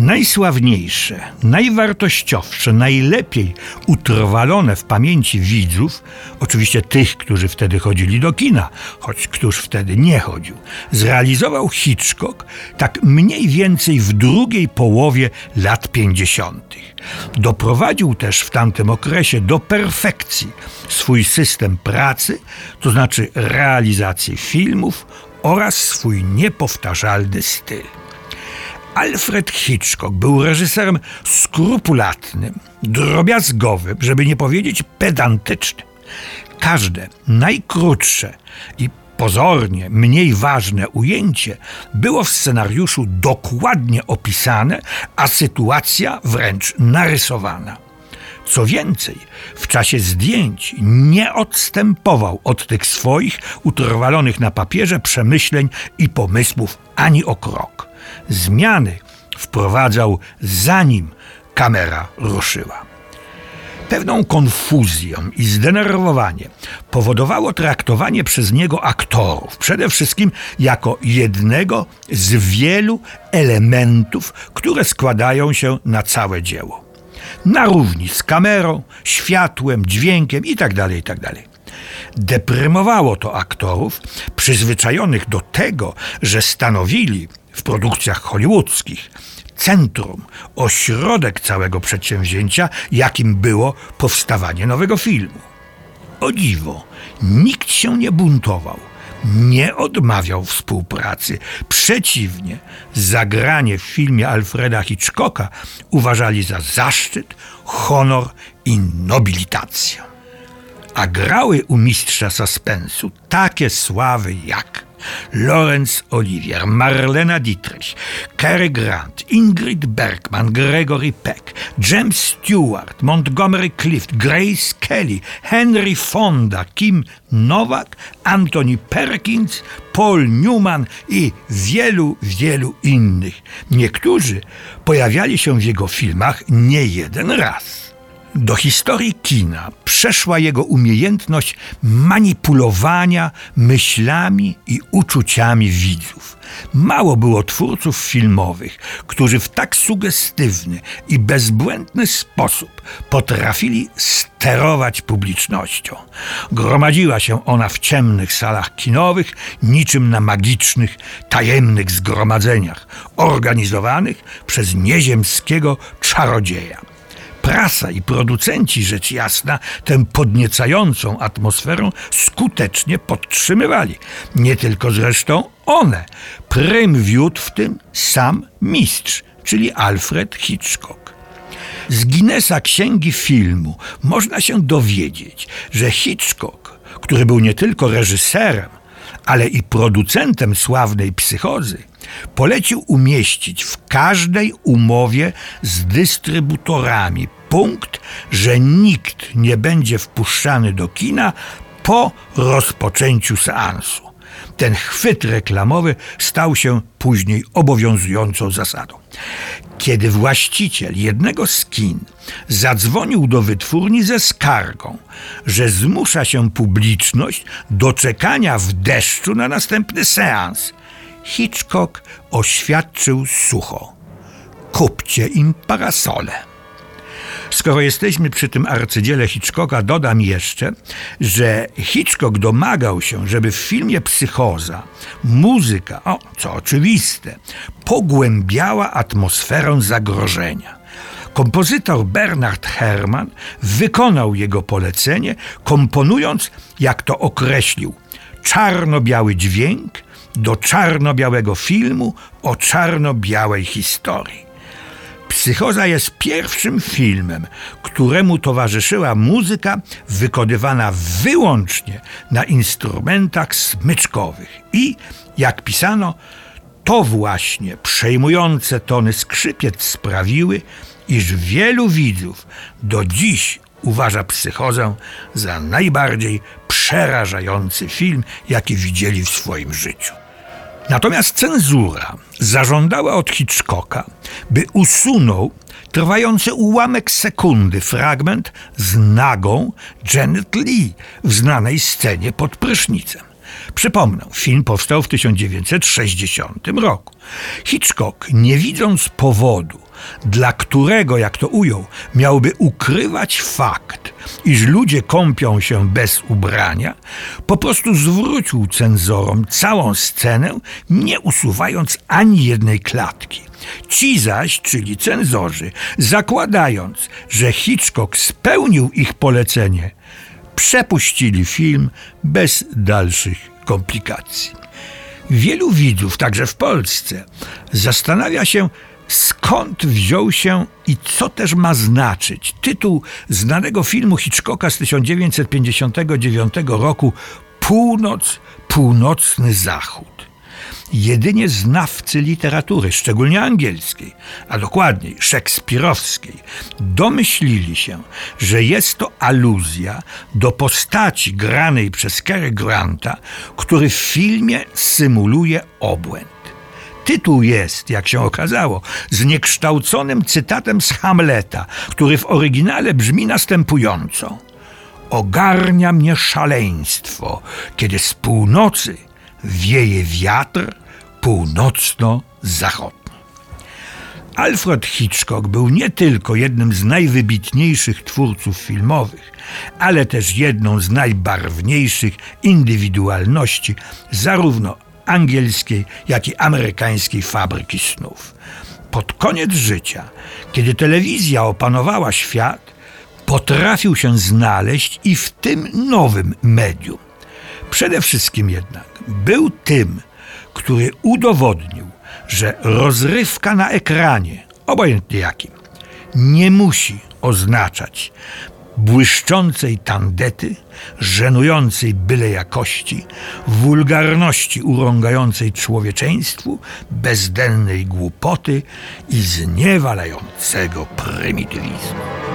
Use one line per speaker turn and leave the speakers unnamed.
Najsławniejsze, najwartościowsze, najlepiej utrwalone w pamięci widzów, oczywiście tych, którzy wtedy chodzili do kina, choć któż wtedy nie chodził, zrealizował Hitchcock tak mniej więcej w drugiej połowie lat 50. Doprowadził też w tamtym okresie do perfekcji swój system pracy, to znaczy realizację filmów oraz swój niepowtarzalny styl. Alfred Hitchcock był reżyserem skrupulatnym, drobiazgowym, żeby nie powiedzieć pedantycznym. Każde najkrótsze i pozornie mniej ważne ujęcie było w scenariuszu dokładnie opisane, a sytuacja wręcz narysowana. Co więcej, w czasie zdjęć nie odstępował od tych swoich utrwalonych na papierze przemyśleń i pomysłów ani o krok. Zmiany wprowadzał zanim kamera ruszyła. Pewną konfuzję i zdenerwowanie powodowało traktowanie przez niego aktorów, przede wszystkim jako jednego z wielu elementów, które składają się na całe dzieło. Na równi z kamerą, światłem, dźwiękiem itd. itd. Deprymowało to aktorów przyzwyczajonych do tego, że stanowili w produkcjach hollywoodzkich centrum, ośrodek całego przedsięwzięcia, jakim było powstawanie nowego filmu. O dziwo, nikt się nie buntował, nie odmawiał współpracy. Przeciwnie, zagranie w filmie Alfreda Hitchcocka uważali za zaszczyt, honor i nobilitację. A grały u mistrza suspensu takie sławy jak Laurence Olivier, Marlena Dietrich, Cary Grant, Ingrid Bergman, Gregory Peck, James Stewart, Montgomery Clift, Grace Kelly, Henry Fonda, Kim Nowak, Anthony Perkins, Paul Newman i wielu, wielu innych. Niektórzy pojawiali się w jego filmach nie jeden raz. Do historii kina przeszła jego umiejętność manipulowania myślami i uczuciami widzów. Mało było twórców filmowych, którzy w tak sugestywny i bezbłędny sposób potrafili sterować publicznością. Gromadziła się ona w ciemnych salach kinowych, niczym na magicznych, tajemnych zgromadzeniach, organizowanych przez nieziemskiego czarodzieja prasa i producenci, rzecz jasna, tę podniecającą atmosferę skutecznie podtrzymywali. Nie tylko zresztą one. Prym wiódł w tym sam mistrz, czyli Alfred Hitchcock. Z Guinnessa Księgi Filmu można się dowiedzieć, że Hitchcock, który był nie tylko reżyserem, ale i producentem sławnej psychozy, polecił umieścić w każdej umowie z dystrybutorami punkt, że nikt nie będzie wpuszczany do kina po rozpoczęciu seansu. Ten chwyt reklamowy stał się później obowiązującą zasadą. Kiedy właściciel jednego z kin zadzwonił do wytwórni ze skargą, że zmusza się publiczność do czekania w deszczu na następny seans, Hitchcock oświadczył sucho: kupcie im parasole. Skoro jesteśmy przy tym arcydziele Hitchcocka, dodam jeszcze, że Hitchcock domagał się, żeby w filmie Psychoza muzyka, o, co oczywiste, pogłębiała atmosferę zagrożenia. Kompozytor Bernard Herrmann wykonał jego polecenie, komponując, jak to określił, czarno-biały dźwięk do czarno-białego filmu o czarno-białej historii. Psychoza jest pierwszym filmem, któremu towarzyszyła muzyka wykonywana wyłącznie na instrumentach smyczkowych. I, jak pisano, to właśnie przejmujące tony skrzypiec sprawiły, iż wielu widzów do dziś uważa psychozę za najbardziej przerażający film, jaki widzieli w swoim życiu. Natomiast cenzura zażądała od Hitchcocka, by usunął trwający ułamek sekundy fragment z nagą Janet Lee w znanej scenie pod prysznicem. Przypomnę, film powstał w 1960 roku. Hitchcock, nie widząc powodu, dla którego, jak to ujął, miałby ukrywać fakt, iż ludzie kąpią się bez ubrania, po prostu zwrócił cenzorom całą scenę, nie usuwając ani jednej klatki. Ci zaś, czyli cenzorzy, zakładając, że Hitchcock spełnił ich polecenie, przepuścili film bez dalszych komplikacji. Wielu widzów, także w Polsce, zastanawia się, skąd wziął się i co też ma znaczyć tytuł znanego filmu Hitchcocka z 1959 roku Północ, Północny Zachód jedynie znawcy literatury, szczególnie angielskiej, a dokładniej szekspirowskiej, domyślili się, że jest to aluzja do postaci granej przez Cary Granta, który w filmie symuluje obłęd. Tytuł jest, jak się okazało, zniekształconym cytatem z Hamleta, który w oryginale brzmi następująco: Ogarnia mnie szaleństwo, kiedy z północy wieje wiatr północno-zachodni. Alfred Hitchcock był nie tylko jednym z najwybitniejszych twórców filmowych, ale też jedną z najbarwniejszych indywidualności zarówno angielskiej, jak i amerykańskiej fabryki snów. Pod koniec życia, kiedy telewizja opanowała świat, potrafił się znaleźć i w tym nowym medium. Przede wszystkim jednak był tym, który udowodnił, że rozrywka na ekranie, obojętnie jakim, nie musi oznaczać błyszczącej tandety, żenującej byle jakości, wulgarności urągającej człowieczeństwu, bezdennej głupoty i zniewalającego prymitywizmu.